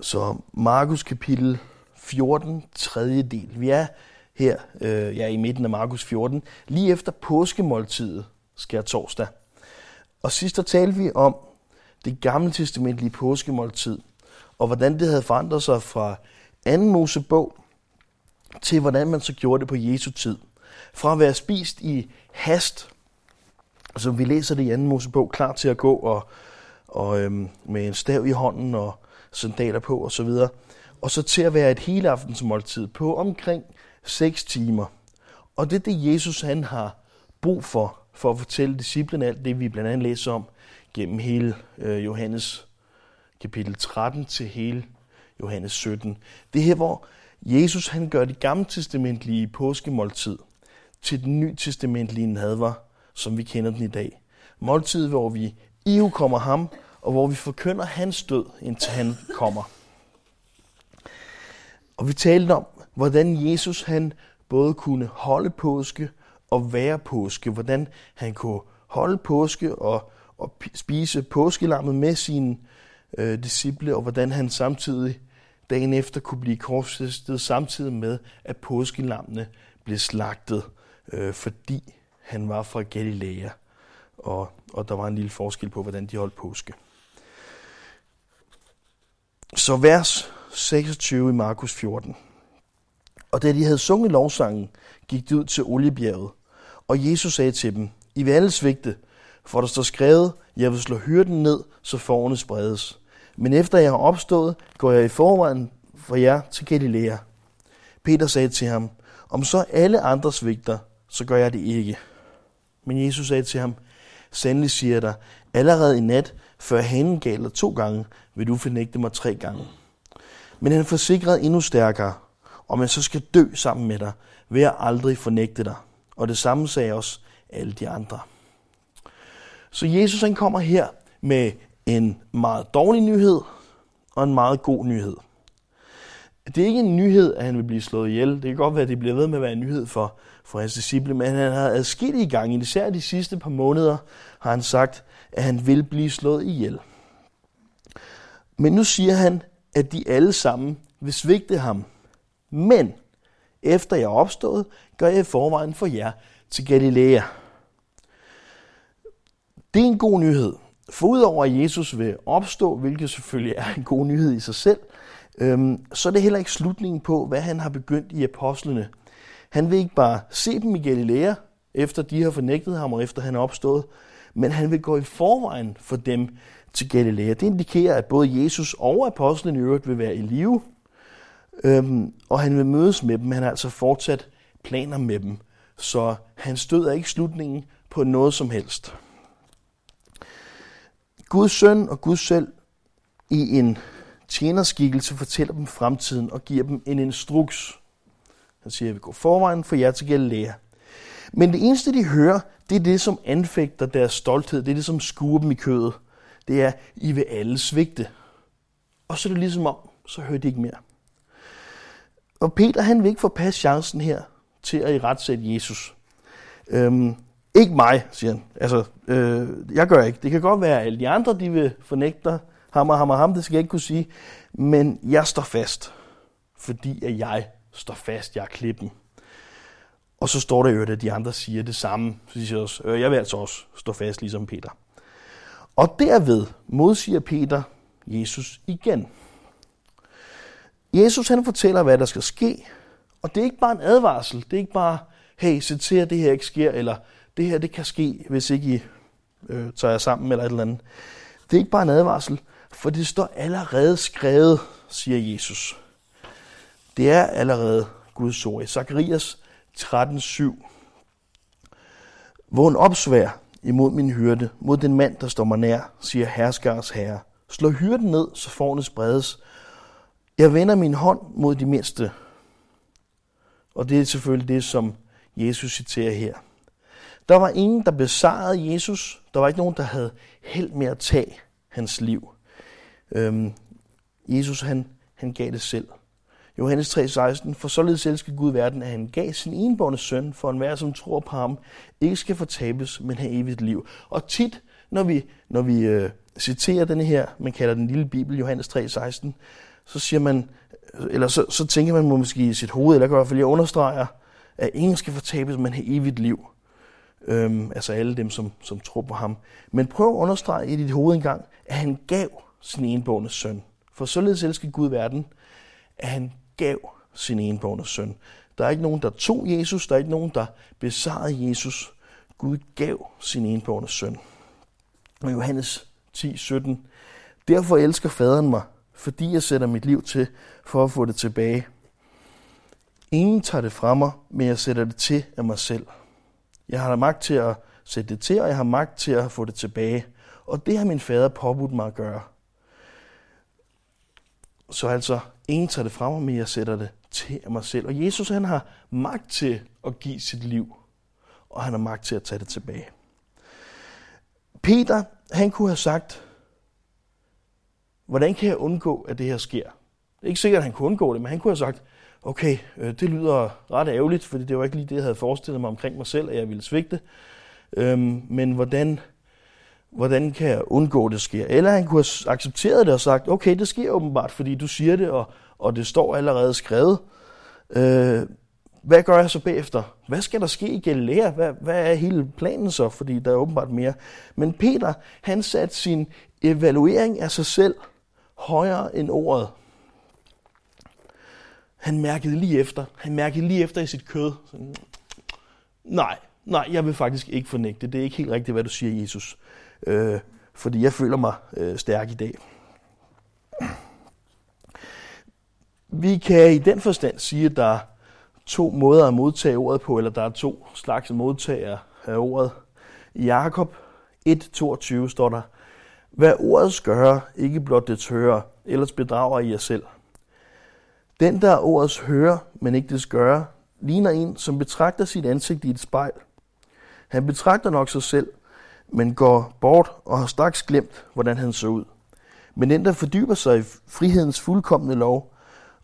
Så Markus kapitel 14, tredje del. Vi er her øh, ja, i midten af Markus 14, lige efter påskemåltidet, skær torsdag. Og sidst der talte vi om det gamle testamentlige påskemåltid, og hvordan det havde forandret sig fra anden Mosebog til hvordan man så gjorde det på Jesu tid. Fra at være spist i hast, som vi læser det i anden Mosebog, klar til at gå og, og øhm, med en stav i hånden og sandaler på osv., og, så videre, og så til at være et hele aftensmåltid på omkring 6 timer. Og det er det, Jesus han har brug for, for at fortælle disciplen alt det, vi blandt andet læser om gennem hele øh, Johannes kapitel 13 til hele Johannes 17. Det her, hvor Jesus han gør det gamle testamentlige påskemåltid til den nye testamentlige nadver, som vi kender den i dag. Måltid, hvor vi i kommer ham, og hvor vi forkynder hans død, indtil han kommer. Og vi talte om, hvordan Jesus han både kunne holde påske og være påske. Hvordan han kunne holde påske og, og spise påskelammet med sine øh, disciple, og hvordan han samtidig dagen efter kunne blive korsfæstet, samtidig med, at påskelammene blev slagtet, øh, fordi han var fra Galilea, og, og der var en lille forskel på, hvordan de holdt påske. Så vers 26 i Markus 14. Og da de havde sunget lovsangen, gik de ud til oliebjerget, og Jesus sagde til dem, I vil alle svigte, for der står skrevet, jeg vil slå hyrden ned, så forne spredes. Men efter jeg har opstået, går jeg i forvejen for jer til Galilea. Peter sagde til ham, om så alle andre svigter, så gør jeg det ikke. Men Jesus sagde til ham, sandelig siger jeg dig, allerede i nat, før hanen galer to gange, vil du fornægte mig tre gange. Men han forsikrede endnu stærkere, om jeg så skal dø sammen med dig, vil jeg aldrig fornægte dig. Og det samme sagde også alle de andre. Så Jesus han kommer her med en meget dårlig nyhed og en meget god nyhed. Det er ikke en nyhed, at han vil blive slået ihjel. Det kan godt være, at det bliver ved med at være en nyhed for, for hans disciple, men han har adskillige gange, især de sidste par måneder, har han sagt, at han vil blive slået ihjel. Men nu siger han, at de alle sammen vil svigte ham. Men efter jeg er opstået, gør jeg i forvejen for jer til Galilea. Det er en god nyhed. For udover at Jesus vil opstå, hvilket selvfølgelig er en god nyhed i sig selv, øhm, så er det heller ikke slutningen på, hvad han har begyndt i apostlene. Han vil ikke bare se dem i Galilea, efter de har fornægtet ham og efter han er opstået, men han vil gå i forvejen for dem til Galilea. Det indikerer, at både Jesus og apostlene i øvrigt vil være i live, øhm, og han vil mødes med dem. Han har altså fortsat planer med dem, så han støder ikke slutningen på noget som helst. Guds søn og Gud selv i en tjenerskikkelse fortæller dem fremtiden og giver dem en instruks. Han siger, at vi går forvejen for jer til Galilea. Men det eneste, de hører, det er det, som anfægter deres stolthed. Det er det, som skuer dem i kødet. Det er, I vil alle svigte. Og så er det ligesom om, så hører de ikke mere. Og Peter, han vil ikke få chancen her til at i retsætte Jesus. Øhm, ikke mig, siger han. Altså, øh, jeg gør ikke. Det kan godt være, at alle de andre, de vil fornægte dig. Ham og ham og ham, det skal jeg ikke kunne sige. Men jeg står fast, fordi at jeg står fast. Jeg er klippen. Og så står der jo, at de andre siger det samme. Så de siger også, øh, jeg vil altså også stå fast, ligesom Peter. Og derved modsiger Peter Jesus igen. Jesus han fortæller, hvad der skal ske. Og det er ikke bare en advarsel. Det er ikke bare, hey, se til, at det her ikke sker, eller det her det kan ske, hvis ikke I øh, tager jer sammen eller et eller andet. Det er ikke bare en advarsel, for det står allerede skrevet, siger Jesus. Det er allerede Guds ord i Zacharias 13:7. Vågn en opsvær imod min hyrde, mod den mand, der står mig nær, siger herskars herre. Slå hyrden ned, så forne spredes. Jeg vender min hånd mod de mindste. Og det er selvfølgelig det, som Jesus citerer her. Der var ingen, der besejrede Jesus. Der var ikke nogen, der havde held med at tage hans liv. Øhm, Jesus, han, han gav det selv. Johannes 3:16, for således elsker Gud verden, at han gav sin enborne søn, for enhver, som tror på ham, ikke skal fortabes, men have evigt liv. Og tit, når vi, når vi øh, citerer den her, man kalder den lille bibel, Johannes 3:16, så siger man, eller så, så tænker man måske i sit hoved, eller i hvert fald jeg understreger, at ingen skal fortabes, men have evigt liv. Øhm, altså alle dem, som, som tror på ham. Men prøv at understrege i dit hoved engang, at han gav sin enbårne søn. For således elsker Gud verden, at han gav sin enbårne søn. Der er ikke nogen, der tog Jesus, der er ikke nogen, der besejrede Jesus. Gud gav sin enbårne søn. Og Johannes 10, 17. Derfor elsker faderen mig, fordi jeg sætter mit liv til for at få det tilbage. Ingen tager det fra mig, men jeg sætter det til af mig selv. Jeg har magt til at sætte det til, og jeg har magt til at få det tilbage. Og det har min fader påbudt mig at gøre. Så altså, ingen tager det fra mig, men jeg sætter det til mig selv. Og Jesus han har magt til at give sit liv, og han har magt til at tage det tilbage. Peter, han kunne have sagt, hvordan kan jeg undgå, at det her sker? Det er ikke sikkert, at han kunne undgå det, men han kunne have sagt, okay, øh, det lyder ret ærgerligt, fordi det var ikke lige det, jeg havde forestillet mig omkring mig selv, at jeg ville svigte. Øhm, men hvordan, hvordan kan jeg undgå, at det sker? Eller han kunne have accepteret det og sagt, okay, det sker åbenbart, fordi du siger det, og, og det står allerede skrevet. Øh, hvad gør jeg så bagefter? Hvad skal der ske i Galilea? Hvad, hvad er hele planen så? Fordi der er åbenbart mere. Men Peter, han satte sin evaluering af sig selv højere end ordet. Han mærkede lige efter. Han mærkede lige efter i sit kød. nej, nej, jeg vil faktisk ikke fornægte. Det er ikke helt rigtigt, hvad du siger, Jesus. Øh, fordi jeg føler mig øh, stærk i dag. Vi kan i den forstand sige, at der er to måder at modtage ordet på, eller der er to slags modtagere af ordet. I Jakob 1.22 står der, Hvad ordet gør, ikke blot det hører, ellers bedrager I jer selv. Den, der er ordets hører, men ikke det gør, ligner en, som betragter sit ansigt i et spejl. Han betragter nok sig selv, men går bort og har straks glemt, hvordan han så ud. Men den, der fordyber sig i frihedens fuldkommende lov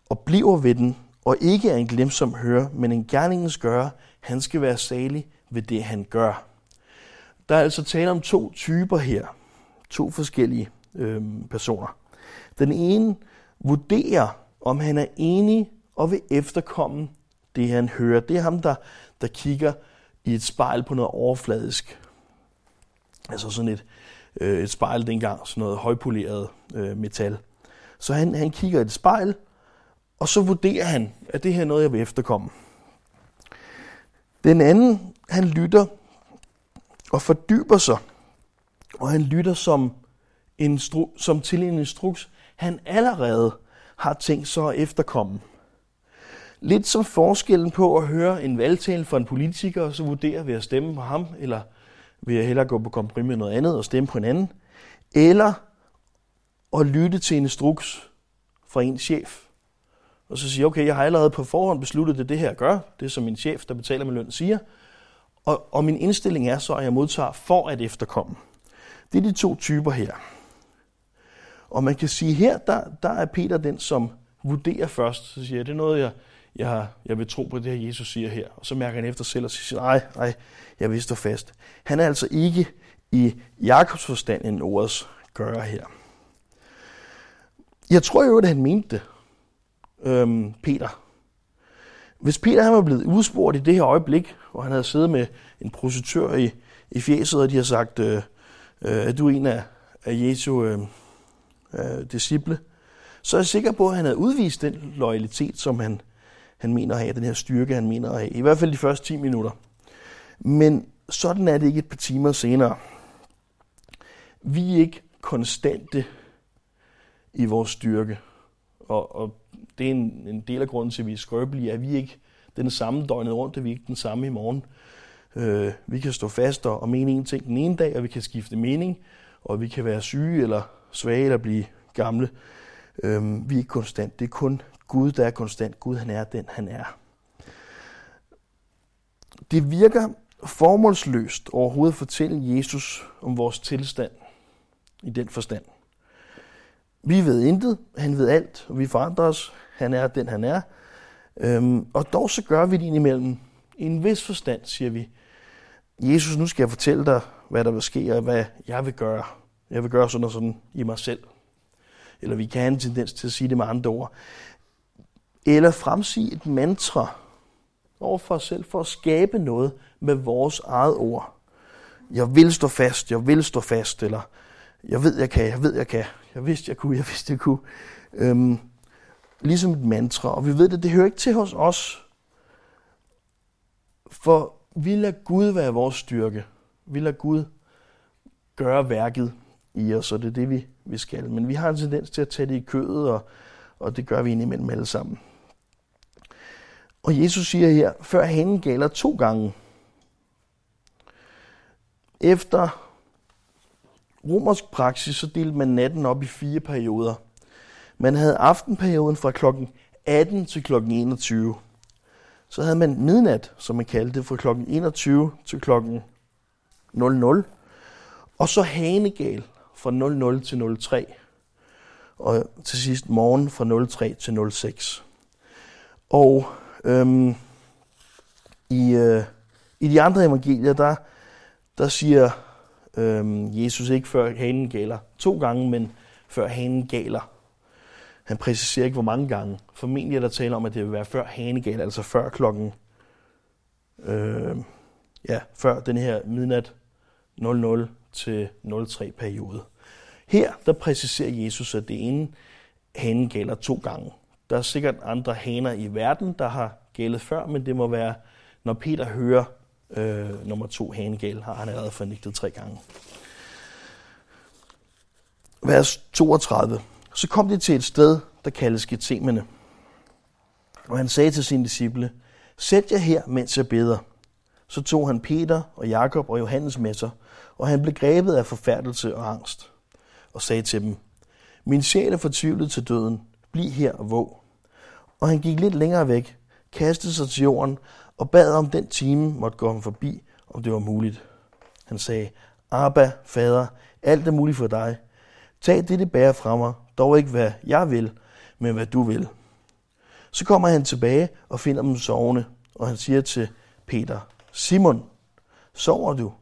og bliver ved den, og ikke er en glemsom hører, men en gerningens gør, han skal være salig ved det, han gør. Der er altså tale om to typer her. To forskellige øh, personer. Den ene vurderer, om han er enig og vil efterkomme det, han hører. Det er ham, der, der kigger i et spejl på noget overfladisk. Altså sådan et, øh, et spejl dengang, sådan noget højpoleret øh, metal. Så han, han kigger i et spejl, og så vurderer han, at det her er noget, jeg vil efterkomme. Den anden, han lytter og fordyber sig, og han lytter som, instru- som til en instruks, han allerede har tænkt sig at efterkomme. Lidt som forskellen på at høre en valgtale fra en politiker, og så vurdere, ved at stemme på ham, eller vil jeg hellere gå på kompromis med noget andet og stemme på en anden, eller at lytte til en instruks fra en chef, og så sige, okay, jeg har allerede på forhånd besluttet, det det her gør, det som min chef, der betaler min løn, siger, og, og min indstilling er så, at jeg modtager for at efterkomme. Det er de to typer her. Og man kan sige, her der, der er Peter den, som vurderer først. Så siger jeg, det er noget, jeg, jeg, jeg vil tro på det her, Jesus siger her. Og så mærker han efter selv og siger, nej, nej, jeg vil stå fast. Han er altså ikke i Jakobs forstand en ordets gøre her. Jeg tror jo, at han mente det, øhm, Peter. Hvis Peter han var blevet udspurgt i det her øjeblik, og han havde siddet med en prostituør i, i fjeset, og de har sagt, øh, øh, du er en af, af Jesu øh, øh, disciple, så er jeg sikker på, at han havde udvist den loyalitet, som han, han mener at have, den her styrke, han mener at have, i hvert fald de første 10 minutter. Men sådan er det ikke et par timer senere. Vi er ikke konstante i vores styrke, og, og det er en, en del af grunden til, at vi er skrøbelige, at vi ikke den samme døgnet rundt, at vi ikke den samme i morgen. Øh, vi kan stå fast og, og mene en ting den ene dag, og vi kan skifte mening, og vi kan være syge eller svage eller blive gamle. Øh, vi er ikke konstant. Det er kun Gud, der er konstant. Gud, han er den, han er. Det virker formålsløst overhovedet at fortælle Jesus om vores tilstand i den forstand. Vi ved intet, han ved alt, og vi forandrer os. Han er den, han er. Øhm, og dog så gør vi det indimellem. I en vis forstand, siger vi, Jesus, nu skal jeg fortælle dig, hvad der vil ske, og hvad jeg vil gøre. Jeg vil gøre sådan og sådan i mig selv. Eller vi kan have en tendens til at sige det med andre ord. Eller fremsige et mantra over for os selv, for at skabe noget med vores eget ord. Jeg vil stå fast, jeg vil stå fast, eller jeg ved, jeg kan, jeg ved, jeg kan. Jeg vidste, jeg kunne, jeg vidste, jeg kunne. Øhm, ligesom et mantra. Og vi ved det, det hører ikke til hos os. For vi lader Gud være vores styrke. Vi lader Gud gøre værket i os, og det er det, vi, vi skal. Men vi har en tendens til at tage det i kødet, og, og det gør vi indimellem alle sammen. Og Jesus siger her, før hanen galer to gange. Efter romersk praksis, så delte man natten op i fire perioder. Man havde aftenperioden fra klokken 18 til klokken 21. Så havde man midnat, som man kaldte det, fra klokken 21 til klokken 00. Og så hanegal fra 00 til 03. Og til sidst morgen fra 03 til 06. Og øhm, i, øh, i de andre evangelier, der, der siger øhm, Jesus ikke før hanen galer to gange, men før hanen galer. Han præciserer ikke, hvor mange gange. Formentlig er der tale om, at det vil være før hanegal, altså før klokken, øh, ja, før den her midnat 00 til 03 periode. Her, der præciserer Jesus, at det ene hanen gælder to gange. Der er sikkert andre haner i verden, der har gældet før, men det må være, når Peter hører øh, nummer to hanegæld, har han allerede fornægtet tre gange. Vers 32. Så kom de til et sted, der kaldes Gethsemane. Og han sagde til sine disciple, Sæt jer her, mens jeg beder. Så tog han Peter og Jakob og Johannes med sig, og han blev grebet af forfærdelse og angst, og sagde til dem, Min sjæl er fortvivlet til døden, bliv her og våg. Og han gik lidt længere væk, kastede sig til jorden og bad om den time måtte gå ham forbi, om det var muligt. Han sagde, Abba, fader, alt er muligt for dig. Tag dette bær fra mig, dog ikke hvad jeg vil, men hvad du vil. Så kommer han tilbage og finder dem sovende, og han siger til Peter, Simon, sover du?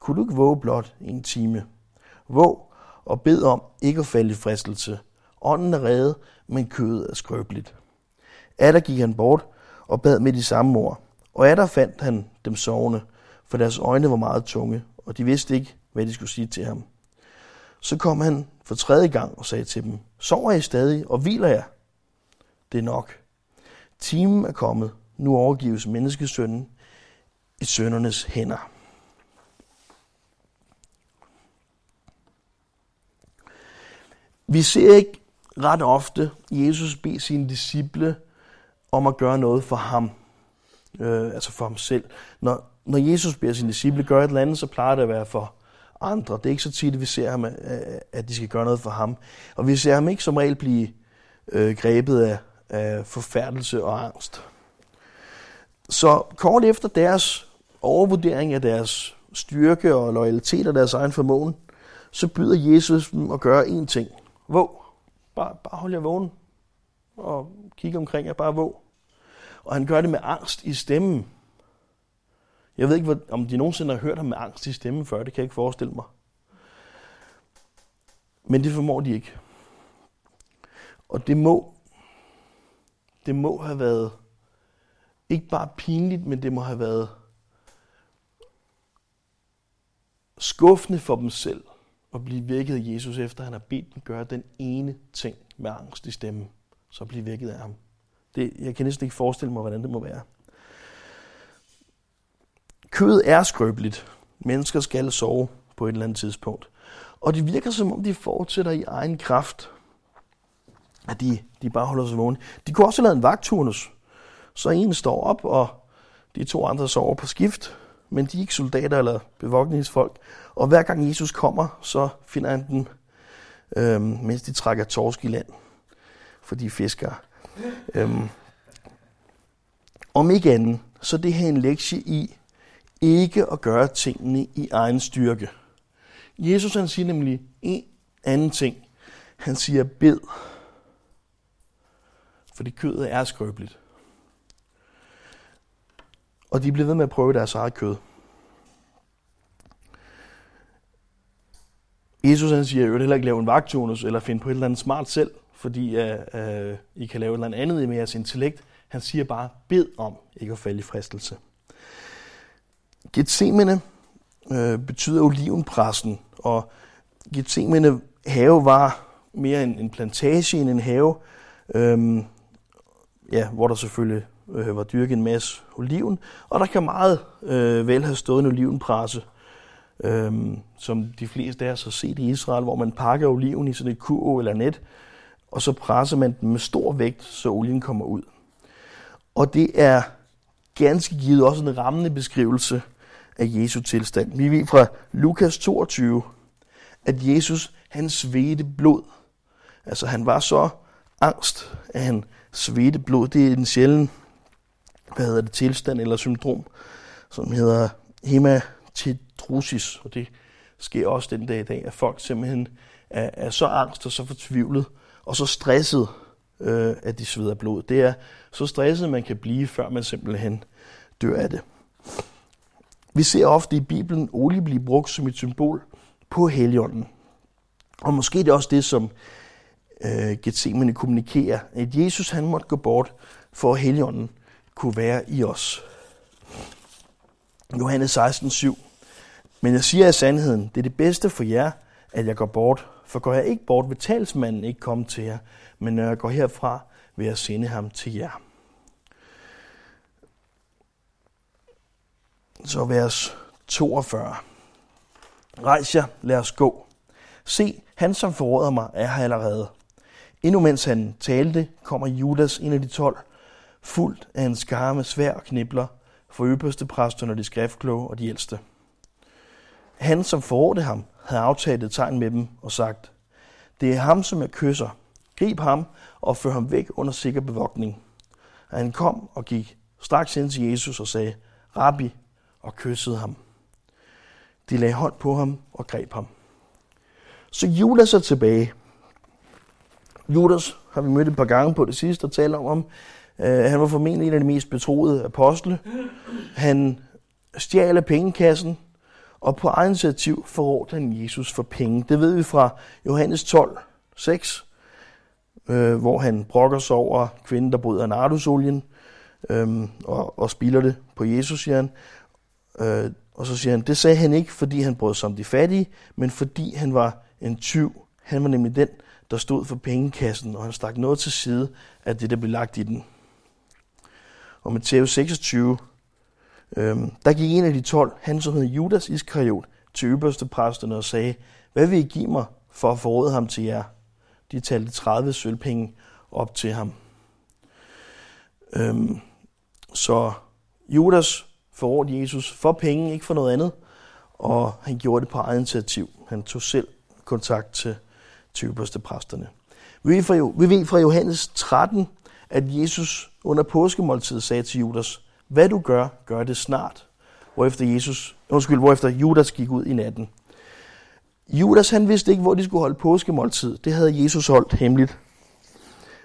Kunne du ikke våge blot en time? Våg og bed om ikke at falde i fristelse. Ånden er reddet, men kødet er skrøbeligt. Atter gik han bort og bad med de samme ord. Og atter fandt han dem sovende, for deres øjne var meget tunge, og de vidste ikke, hvad de skulle sige til ham. Så kom han for tredje gang og sagde til dem, Sover I stadig, og hviler jeg? Det er nok. Timen er kommet. Nu overgives menneskesønnen i søndernes hænder. Vi ser ikke ret ofte Jesus bede sine disciple om at gøre noget for ham. Øh, altså for ham selv. Når, når Jesus beder sine disciple gøre et eller andet, så plejer det at være for andre. Det er ikke så tit, at vi ser ham, øh, at de skal gøre noget for ham. Og vi ser ham ikke som regel blive øh, grebet af, af forfærdelse og angst. Så kort efter deres overvurdering af deres styrke og loyalitet og deres egen formåen, så byder Jesus dem at gøre én ting. Våg. Bare, bare hold jer vågen og kig omkring jer. Bare våg. Og han gør det med angst i stemmen. Jeg ved ikke, om de nogensinde har hørt ham med angst i stemmen før. Det kan jeg ikke forestille mig. Men det formår de ikke. Og det må, det må have været ikke bare pinligt, men det må have været skuffende for dem selv at blive vækket af Jesus, efter han har bedt dem gøre den ene ting med angst i stemmen, så blive vækket af ham. Det, jeg kan næsten ikke forestille mig, hvordan det må være. Kødet er skrøbeligt. Mennesker skal sove på et eller andet tidspunkt. Og det virker som om, de fortsætter i egen kraft. At de, de bare holder sig vågne. De kunne også have lavet en vagturnus. Så en står op, og de to andre sover på skift. Men de er ikke soldater eller bevogtningsfolk. Og hver gang Jesus kommer, så finder han dem, øhm, mens de trækker torsk i land. For de fisker. Øhm, om ikke andet, så det her en lektie i ikke at gøre tingene i egen styrke. Jesus han siger nemlig en anden ting. Han siger bed. Fordi kødet er skrøbeligt. Og de bliver ved med at prøve deres eget kød. Jesus han siger, jo heller ikke lave en vagttonus eller finde på et eller andet smart selv, fordi uh, uh, I kan lave noget andet med jeres intellekt. Han siger bare, bed om ikke at falde i fristelse. Gethsemane øh, betyder olivenpressen, og Gethsemane have var mere en, en plantage end en have, øhm, ja, hvor der selvfølgelig øh, var dyrket en masse oliven, og der kan meget øh, vel have stået en olivenpresse, øh, som de fleste af os har set i Israel, hvor man pakker oliven i sådan et kurv eller net, og så presser man den med stor vægt, så olien kommer ud. Og det er ganske givet også en rammende beskrivelse af Jesu tilstand. Vi ved fra Lukas 22, at Jesus han svedte blod. Altså han var så angst, at han svedte blod. Det er en sjælden hvad hedder det, tilstand eller syndrom, som hedder hematidrosis, og det sker også den dag i dag, at folk simpelthen er, er så angst og så fortvivlet og så stresset, øh, at de sveder blod. Det er så stresset, man kan blive, før man simpelthen dør af det. Vi ser ofte i Bibelen olie blive brugt som et symbol på heligånden. Og måske det er også det, som øh, Gethsemane kommunikerer, at Jesus han måtte gå bort for at heligånden kunne være i os. Johannes 16:7. Men jeg siger jer sandheden, det er det bedste for jer, at jeg går bort. For går jeg ikke bort, vil talsmanden ikke komme til jer, men når jeg går herfra, vil jeg sende ham til jer. Så vers 42. Rejs jer, lad os gå. Se, han som forråder mig er her allerede. Endnu mens han talte, kommer Judas, en af de tolv, fuldt af en skare med svær og knibler for øverste præsterne, de skriftkloge og de ældste. Han, som forrådte ham, havde aftalt et tegn med dem og sagt, det er ham, som jeg kysser. Grib ham og før ham væk under sikker bevogtning. Og han kom og gik straks ind til Jesus og sagde, Rabbi, og kyssede ham. De lagde hånd på ham og greb ham. Så Judas er tilbage. Judas har vi mødt et par gange på det sidste og talt om, om Uh, øh, han var formentlig en af de mest betroede apostle. Han stjal af pengekassen, og på egen initiativ forrådte han Jesus for penge. Det ved vi fra Johannes 12, 6, øh, hvor han brokker sig over kvinden, der bryder nardusolien øh, og, og spilder det på Jesus, siger han. Øh, og så siger han, det sagde han ikke, fordi han brød sig om de fattige, men fordi han var en tyv. Han var nemlig den, der stod for pengekassen, og han stak noget til side af det, der blev lagt i den. Og Matthæus 26, øhm, der gik en af de 12, han som hed Judas Iskariot, til øverste præsterne og sagde, hvad vil I give mig for at forråde ham til jer? De talte 30 sølvpenge op til ham. Øhm, så Judas forrådte Jesus for penge, ikke for noget andet, og han gjorde det på eget initiativ. Han tog selv kontakt til, til øverste præsterne. Vi ved, fra, vi ved fra Johannes 13, at Jesus under påskemåltidet sagde til Judas, hvad du gør, gør det snart. Hvorefter, Jesus, undskyld, hvorefter Judas gik ud i natten. Judas han vidste ikke, hvor de skulle holde påskemåltid. Det havde Jesus holdt hemmeligt.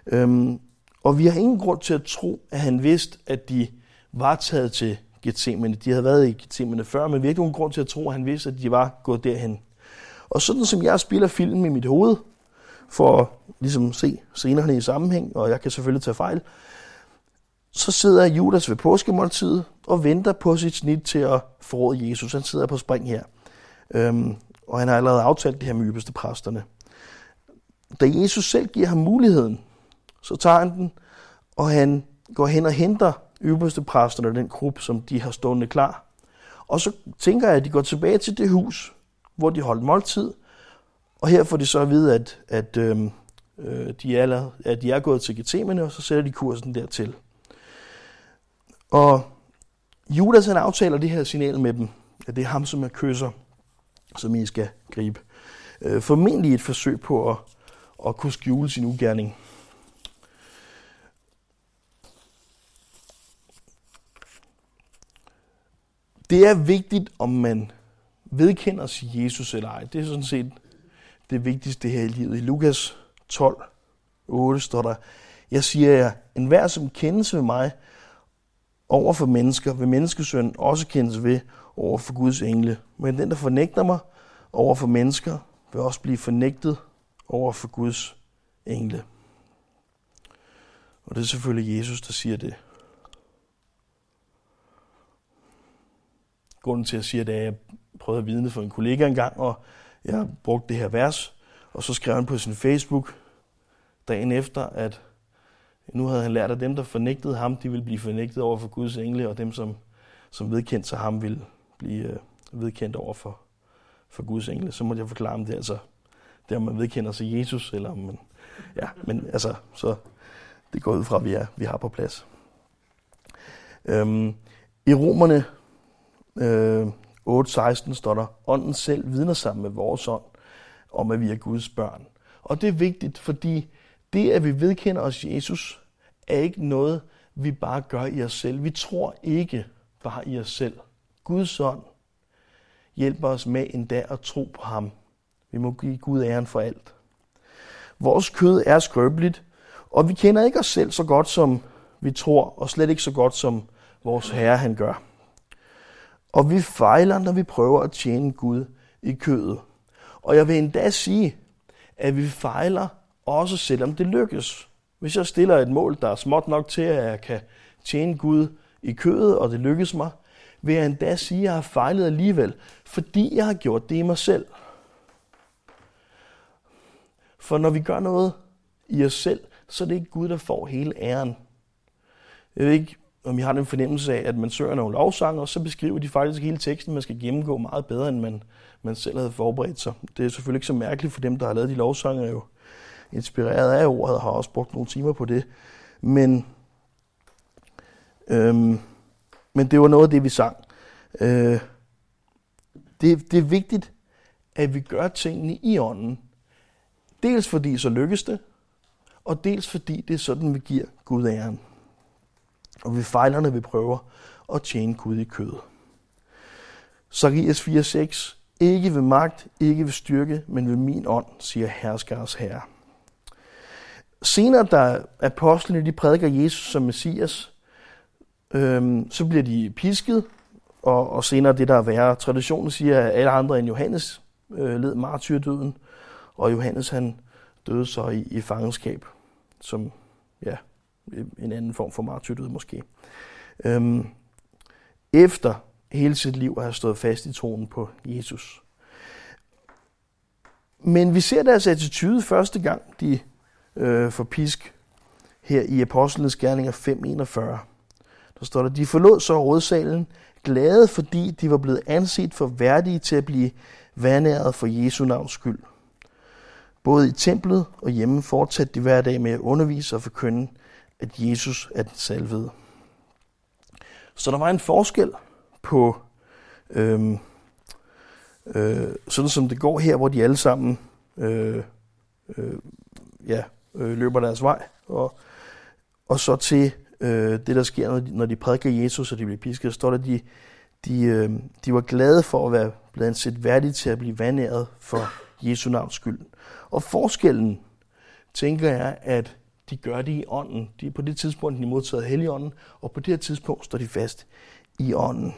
Øhm, og vi har ingen grund til at tro, at han vidste, at de var taget til Gethsemane. De havde været i Gethsemane før, men vi har ikke nogen grund til at tro, at han vidste, at de var gået derhen. Og sådan som jeg spiller film i mit hoved, for ligesom at ligesom se scenerne i sammenhæng, og jeg kan selvfølgelig tage fejl, så sidder Judas ved påskemåltidet og venter på sit snit til at forråde Jesus. Han sidder på spring her. Øhm, og han har allerede aftalt det her med ypperste præsterne. Da Jesus selv giver ham muligheden, så tager han den, og han går hen og henter ypperste præsterne, den gruppe, som de har stående klar. Og så tænker jeg, at de går tilbage til det hus, hvor de holdt måltid, og her får de så at vide, at, at, øhm, øh, de, er, at de er gået til Gethsemane, og så sætter de kursen dertil. Og Judas han aftaler det her signal med dem, at det er ham, som er kysser, som I skal gribe. Øh, formentlig et forsøg på at, at kunne skjule sin ugerning. Det er vigtigt, om man vedkender sig Jesus eller ej. Det er sådan set det vigtigste her i livet. I Lukas 12, 8 står der, Jeg siger jer, enhver som kendes ved mig, over for mennesker, vil menneskesøn også kendes ved over for Guds engle. Men den, der fornægter mig over for mennesker, vil også blive fornægtet over for Guds engle. Og det er selvfølgelig Jesus, der siger det. Grunden til, at jeg siger det, er, at jeg prøvede at vidne for en kollega engang, og jeg brugte det her vers, og så skrev han på sin Facebook dagen efter, at nu havde han lært, at dem, der fornægtede ham, de ville blive fornægtet over for Guds engle, og dem, som, som vedkendte sig ham, ville blive øh, vedkendt over for, for Guds engle. Så måtte jeg forklare om det, altså, det om man vedkender sig Jesus, eller om man, ja, men altså, så det går ud fra, at vi, er, vi har på plads. Øhm, I Romerne øh, 8.16 står der, ånden selv vidner sammen med vores ånd, om at vi er Guds børn. Og det er vigtigt, fordi det, at vi vedkender os Jesus, er ikke noget, vi bare gør i os selv. Vi tror ikke bare i os selv. Guds ånd hjælper os med endda at tro på ham. Vi må give Gud æren for alt. Vores kød er skrøbeligt, og vi kender ikke os selv så godt, som vi tror, og slet ikke så godt, som vores Herre han gør. Og vi fejler, når vi prøver at tjene Gud i kødet. Og jeg vil endda sige, at vi fejler også selvom det lykkes. Hvis jeg stiller et mål, der er småt nok til, at jeg kan tjene Gud i kødet, og det lykkes mig, vil jeg endda sige, at jeg har fejlet alligevel, fordi jeg har gjort det i mig selv. For når vi gør noget i os selv, så er det ikke Gud, der får hele æren. Jeg ved ikke, om I har den fornemmelse af, at man søger nogle lovsanger, og så beskriver de faktisk hele teksten, man skal gennemgå meget bedre, end man, man selv havde forberedt sig. Det er selvfølgelig ikke så mærkeligt for dem, der har lavet de lovsanger, jo inspireret af ordet, og har også brugt nogle timer på det. Men, øhm, men det var noget af det, vi sang. Øh, det, det er vigtigt, at vi gør tingene i ånden. Dels fordi så lykkes det, og dels fordi det er sådan, vi giver Gud æren. Og vi fejler, når vi prøver at tjene Gud i kødet. Zacharias 4:6 Ikke ved magt, ikke ved styrke, men ved min ånd, siger herskers herre. Senere, da apostlene de prædiker Jesus som Messias, øhm, så bliver de pisket, og, og senere det, der er værre. Traditionen siger, at alle andre end Johannes øh, led martyrdøden, og Johannes han døde så i, i fangenskab, som ja, en anden form for martyrdød måske. Øhm, efter hele sit liv at have stået fast i troen på Jesus. Men vi ser deres attitude første gang, de øh, for pisk her i Apostlenes Gerninger 5.41. Der står der, de forlod så rådsalen, glade fordi de var blevet anset for værdige til at blive vandæret for Jesu navns skyld. Både i templet og hjemme fortsatte de hver dag med at undervise og forkynde, at Jesus er den salvede. Så der var en forskel på, øhm, øh, sådan som det går her, hvor de alle sammen øh, øh, ja, øh, løber deres vej, og, og så til øh, det, der sker, når de, når de prædiker Jesus, og de bliver pisket, står der, de, de, øh, de var glade for at være blevet set værdige til at blive vandæret for Jesu navns skyld. Og forskellen, tænker jeg, at de gør det i ånden. De er på det tidspunkt, de modtaget helligånden, og på det her tidspunkt står de fast i ånden.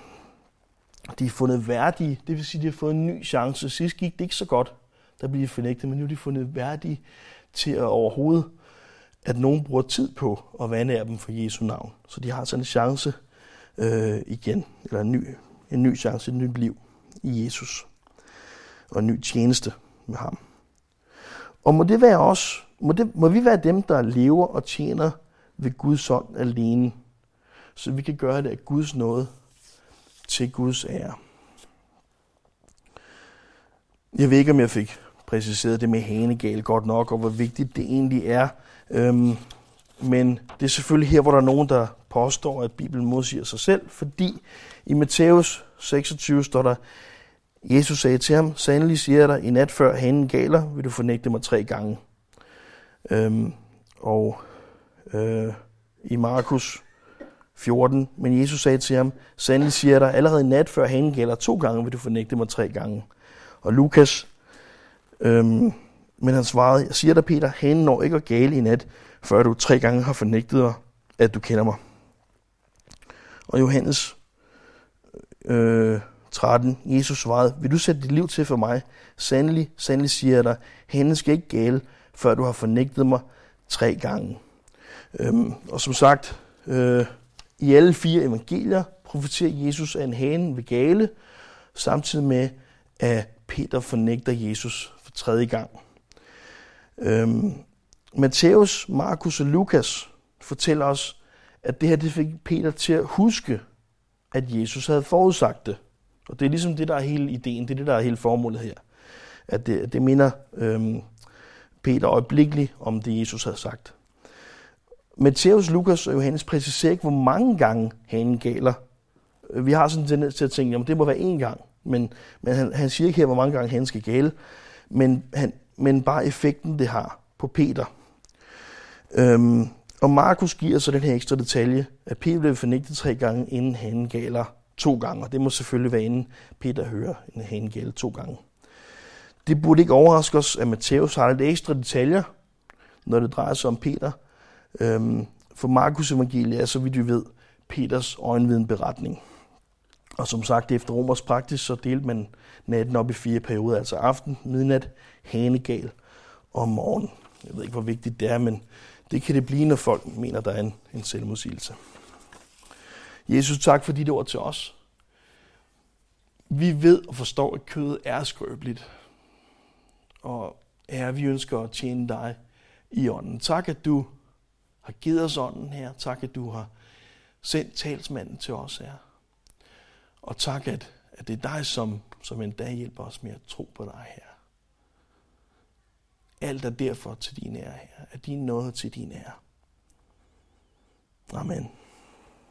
De er fundet værdige, det vil sige, de har fået en ny chance. Sidst gik det ikke så godt, der blev de fornægtet, men nu er de fundet værdige til at overhovedet, at nogen bruger tid på at vandære dem for Jesu navn. Så de har sådan en chance øh, igen, eller en ny, en ny chance, et nyt liv i Jesus, og en ny tjeneste med ham. Og må det være os, må, det, må vi være dem, der lever og tjener ved Guds ånd alene, så vi kan gøre det af Guds nåde til Guds ære. Jeg ved ikke, om jeg fik præciseret det med hanegal godt nok, og hvor vigtigt det egentlig er. Øhm, men det er selvfølgelig her, hvor der er nogen, der påstår, at Bibelen modsiger sig selv, fordi i Matthæus 26 står der, Jesus sagde til ham, sandelig siger jeg dig, i nat før hanen galer, vil du fornægte mig tre gange. Øhm, og øh, i Markus 14, men Jesus sagde til ham, sandelig siger jeg dig, allerede i nat før hanen galer to gange, vil du fornægte mig tre gange. Og Lukas, øhm, men han svarede, jeg siger dig Peter, hanen når ikke at gale i nat, før du tre gange har fornægtet dig, at du kender mig. Og Johannes øh, 13. Jesus svarede, vil du sætte dit liv til for mig? Sandelig, sandelig siger jeg dig, hanen skal ikke gale, før du har fornægtet mig tre gange. Øhm, og som sagt, øh, i alle fire evangelier profeterer Jesus, at en hane vil gale, samtidig med, at Peter fornægter Jesus tredje gang. Øhm, Matthæus, Markus og Lukas fortæller os, at det her det fik Peter til at huske, at Jesus havde forudsagt det. Og det er ligesom det, der er hele ideen, det er det, der er hele formålet her. At det, det minder øhm, Peter øjeblikkeligt om det, Jesus havde sagt. Matthæus, Lukas og Johannes præciserer ikke, hvor mange gange hanen galer. Vi har sådan en tendens til at tænke, at det må være én gang. Men, men han, han siger ikke her, hvor mange gange hanen skal gale. Men, han, men bare effekten, det har på Peter. Øhm, og Markus giver så den her ekstra detalje, at Peter blev fornægtet tre gange, inden han galer to gange. Og det må selvfølgelig være, inden Peter hører en han gale to gange. Det burde ikke overraske os, at Matthæus har lidt ekstra detaljer, når det drejer sig om Peter. Øhm, for Markus evangelie er, så vidt vi ved, Peters øjenviden beretning. Og som sagt, efter romers praksis, så delte man natten op i fire perioder, altså aften, midnat, hanegal og morgen. Jeg ved ikke, hvor vigtigt det er, men det kan det blive, når folk mener, der er en, en selvmodsigelse. Jesus, tak for dit ord til os. Vi ved og forstår, at kødet er skrøbeligt. Og er vi ønsker at tjene dig i ånden. Tak, at du har givet os ånden her. Tak, at du har sendt talsmanden til os her. Og tak, at, at det er dig, som, som en dag hjælper os med at tro på dig her. Alt er derfor til din ære, her. At din nåde til din ære. Amen.